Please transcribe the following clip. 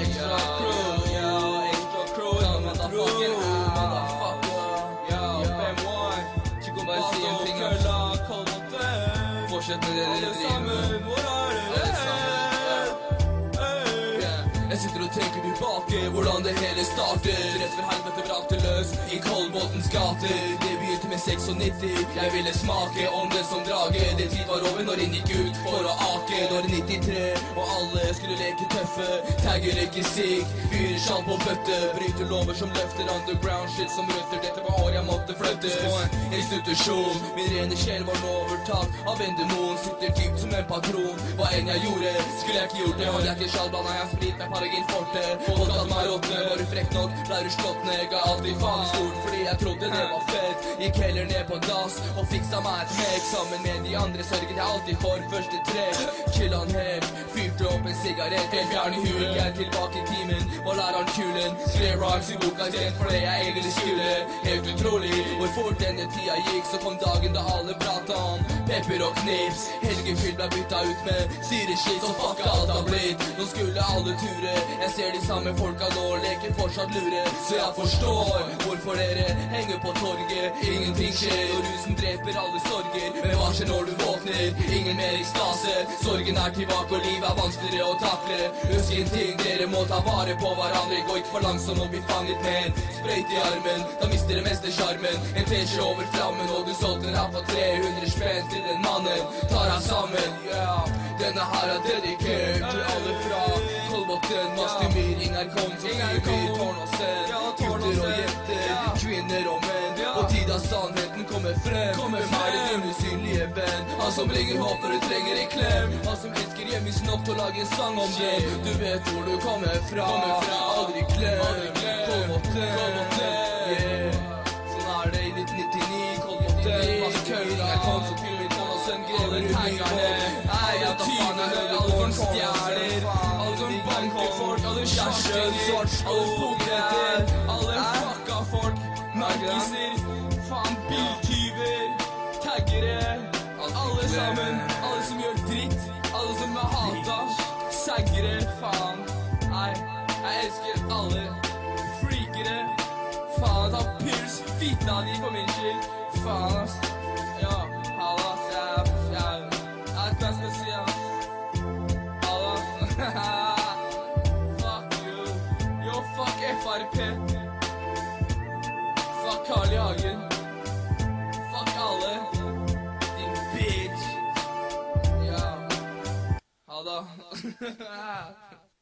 extra crew, yo, extra crew Down motherfucking out, motherfucker Yo, 5-1 Chico Basso, kølla, kald mot det Fortsett det dere driver med Hvor? Jeg sitter og tenker tilbake hvordan det hele starter Rett for helvete brakte løs i Kolbotns gater. Det vi begynte med 96. Jeg ville smake det som drage. Det tid var over når en gikk ut for å ake. Når 93 og alle skulle leke tøffe. Tagger ikke sigg, fyrer sjal på bøtte. Bryter lover som løfter underground shit som røtter. Dette var år jeg måtte flyttes på en institusjon. Min rene sjel var nå overtatt av en demon. Sitter dypt som en patron. Hva enn jeg gjorde, skulle jeg ikke gjort det. Hadde jeg ikke sjal, blanda jeg sprit med paragin forte. Kalte meg råtne, var du frekk nok, ble du slått ned. Ga alltid faen stort fordi jeg trodde det var fett. Gikk heller ned på dass og fiksa meg et hekk Sammen med de andre sørget jeg alltid for første trekk. Chill han fyrte opp en sigarett. Helt fjern i huet, jeg er tilbake i timen. Var læreren kulen, skrev rhymes i boka istedenfor det jeg egentlig skulle. Helt utrolig hvor fort denne tida gikk, så kom dagen da alle prata om pepper og knips. Helgefyll ble bytta ut med syreskitt, så fuck alt har blitt. Nå skulle alle ture. Jeg ser de samme folka nå, leker fortsatt lure. Så jeg forstår hvorfor dere henger på torget. Ingenting skjer, og rusen dreper alle sorger. Men hva skjer når du våkner? Ingen mer ekstase. Sorgen er tilbake, og livet er vanskeligere å takle. Husk en ting, dere må ta vare på hverandre. Gå ikke for langsomt og bli fanget med en sprøyt i armen. Da mister det meste sjarmen. En teskje over flammen, og du solgte den her for 300 spenn den mannen. Tar deg sammen, Yeah. Denne her er dedikert til alle fra Kolbotn, Mastemyr, Tårn og Tårnåsen. Gutter og jenter, kvinner og menn. Og tid av sannheten kommer frem. Hvem er det din usynlige venn? Han som bringer håp når du trenger en klem. Han som elsker hjemmis nok til å lage en sang om det. Du vet hvor du kommer fra. Aldri glem. Kolbotn. Yeah. Sånn er det i 1999. Kolbotn, Mastemyr, Ingerkon, Sofiemyr, Tårnåsen, Jeg tar faen jeg hører alle som stjeler, som banker folk, alle kjærester, alle poteter, alle fucka folk, narkiser, faen biltyver, taggere, alle sammen, alle som gjør dritt, alle som er hata, saggere, faen. Nei, jeg elsker alle. Freakere. Faen, ta pils, fitta di for min skyld. Faen, ass. Fuck Carl I. Fuck alle. Din bitch. Ja. Ha det.